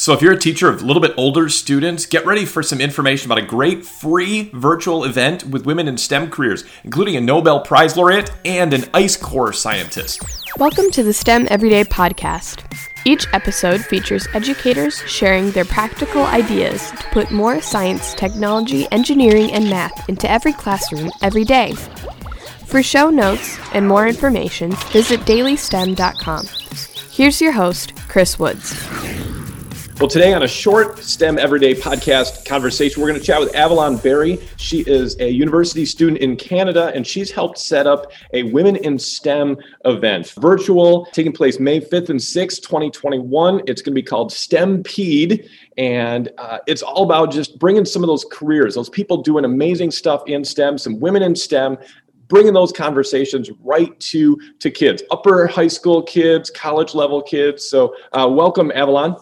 So, if you're a teacher of a little bit older students, get ready for some information about a great free virtual event with women in STEM careers, including a Nobel Prize laureate and an ice core scientist. Welcome to the STEM Everyday Podcast. Each episode features educators sharing their practical ideas to put more science, technology, engineering, and math into every classroom every day. For show notes and more information, visit dailystem.com. Here's your host, Chris Woods. Well, today on a short STEM Everyday podcast conversation, we're going to chat with Avalon Berry. She is a university student in Canada, and she's helped set up a Women in STEM event, virtual, taking place May 5th and 6th, 2021. It's going to be called STEMpede, and uh, it's all about just bringing some of those careers, those people doing amazing stuff in STEM, some women in STEM bringing those conversations right to to kids upper high school kids college level kids so uh, welcome avalon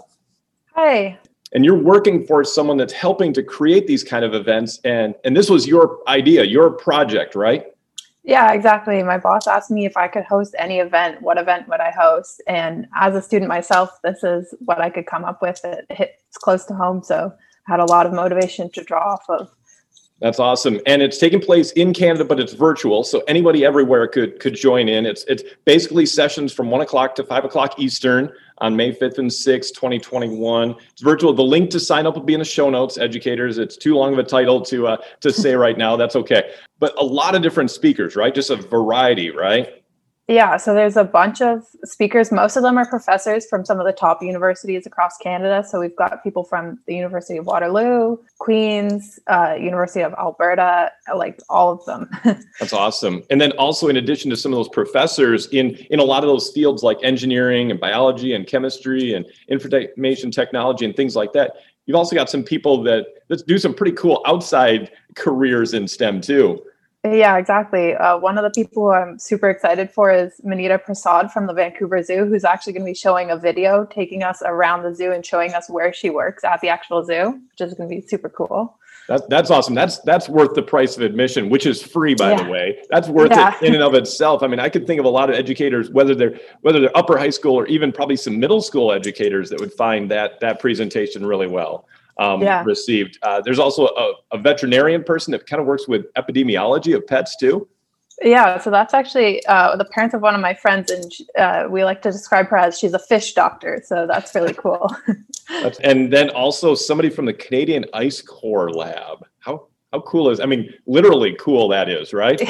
Hi. And you're working for someone that's helping to create these kind of events. And, and this was your idea, your project, right? Yeah, exactly. My boss asked me if I could host any event, what event would I host? And as a student myself, this is what I could come up with. It hits close to home. So I had a lot of motivation to draw off of. That's awesome, and it's taking place in Canada, but it's virtual, so anybody everywhere could could join in. It's it's basically sessions from one o'clock to five o'clock Eastern on May fifth and sixth, twenty twenty one. It's virtual. The link to sign up will be in the show notes. Educators, it's too long of a title to uh, to say right now. That's okay, but a lot of different speakers, right? Just a variety, right? Yeah, so there's a bunch of speakers. Most of them are professors from some of the top universities across Canada. So we've got people from the University of Waterloo, Queen's, uh, University of Alberta, like all of them. That's awesome. And then also, in addition to some of those professors in in a lot of those fields like engineering and biology and chemistry and information technology and things like that, you've also got some people that that do some pretty cool outside careers in STEM too. Yeah, exactly. Uh, one of the people I'm super excited for is Manita Prasad from the Vancouver Zoo, who's actually going to be showing a video taking us around the zoo and showing us where she works at the actual zoo, which is going to be super cool. That's that's awesome. That's that's worth the price of admission, which is free, by yeah. the way. That's worth yeah. it in and of itself. I mean, I could think of a lot of educators, whether they're whether they're upper high school or even probably some middle school educators, that would find that that presentation really well um, yeah. received. Uh, there's also a, a, veterinarian person that kind of works with epidemiology of pets too. Yeah, so that's actually uh, the parents of one of my friends, and uh, we like to describe her as she's a fish doctor. So that's really cool. and then also somebody from the Canadian Ice Core Lab. How how cool is? I mean, literally cool that is, right?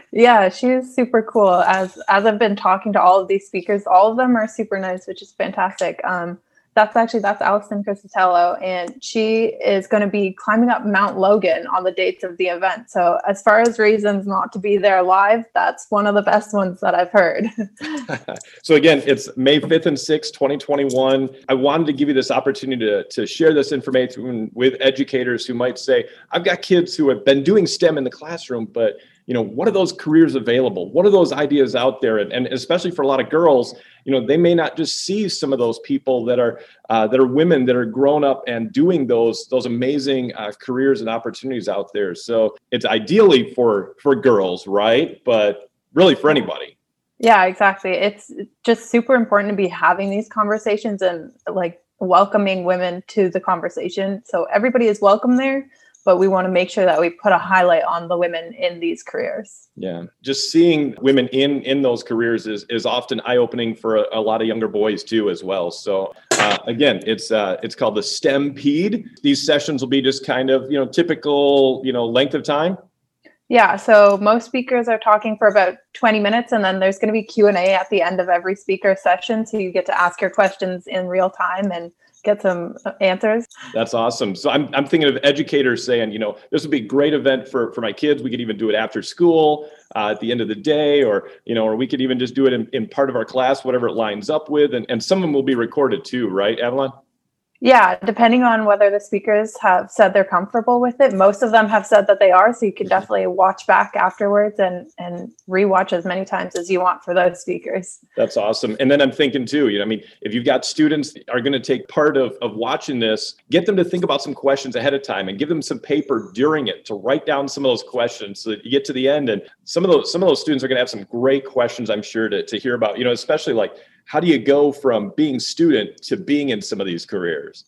yeah, she's super cool. As as I've been talking to all of these speakers, all of them are super nice, which is fantastic. Um, that's actually that's Alison Criscitiello, and she is going to be climbing up Mount Logan on the dates of the event. So, as far as reasons not to be there live, that's one of the best ones that I've heard. so again, it's May fifth and sixth, twenty twenty one. I wanted to give you this opportunity to to share this information with educators who might say, "I've got kids who have been doing STEM in the classroom, but." You know what are those careers available? What are those ideas out there? And, and especially for a lot of girls you know they may not just see some of those people that are uh, that are women that are grown up and doing those those amazing uh, careers and opportunities out there. So it's ideally for for girls right? But really for anybody. Yeah exactly. It's just super important to be having these conversations and like welcoming women to the conversation. So everybody is welcome there but we want to make sure that we put a highlight on the women in these careers. Yeah, just seeing women in in those careers is is often eye opening for a, a, lot of younger boys too as well. So uh, again, it's uh, it's called the STEM STEMpede. These sessions will be just kind of you know typical you know length of time. Yeah, so most speakers are talking for about 20 minutes and then there's going to be Q&A at the end of every speaker session so you get to ask your questions in real time and get some answers. That's awesome. So I'm, I'm thinking of educators saying, you know, this would be a great event for, for my kids. We could even do it after school uh, at the end of the day, or, you know, or we could even just do it in, in part of our class, whatever it lines up with. And, and some of them will be recorded too, right, Avalon? Yeah, depending on whether the speakers have said they're comfortable with it. Most of them have said that they are, so you can definitely watch back afterwards and and rewatch as many times as you want for those speakers. That's awesome. And then I'm thinking too, you know, I mean, if you've got students are going to take part of of watching this, get them to think about some questions ahead of time and give them some paper during it to write down some of those questions so that you get to the end and some of those some of those students are going to have some great questions I'm sure to to hear about, you know, especially like how do you go from being student to being in some of these careers?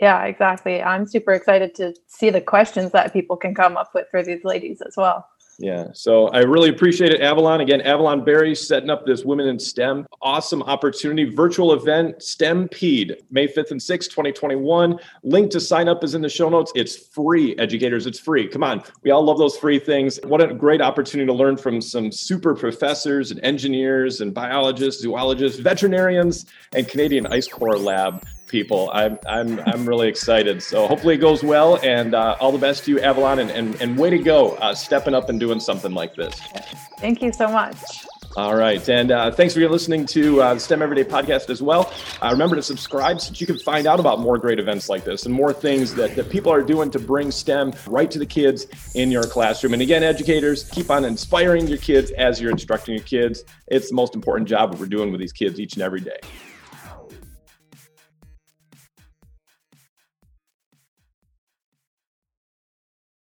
Yeah, exactly. I'm super excited to see the questions that people can come up with for these ladies as well. Yeah. So I really appreciate it, Avalon. Again, Avalon Berry setting up this Women in STEM awesome opportunity virtual event, STEMpede, May 5th and 6th, 2021. Link to sign up is in the show notes. It's free, educators. It's free. Come on. We all love those free things. What a great opportunity to learn from some super professors and engineers and biologists, zoologists, veterinarians, and Canadian Ice Core Lab people. I'm I'm I'm really excited. So hopefully it goes well, and uh, all the best to you, Avalon, and and, and way to go, uh, stepping up and doing something like this. Thank you so much. All right. And uh, thanks for listening to uh, the STEM Everyday podcast as well. Uh, remember to subscribe so that you can find out about more great events like this and more things that, that people are doing to bring STEM right to the kids in your classroom. And again, educators, keep on inspiring your kids as you're instructing your kids. It's the most important job that we're doing with these kids each and every day.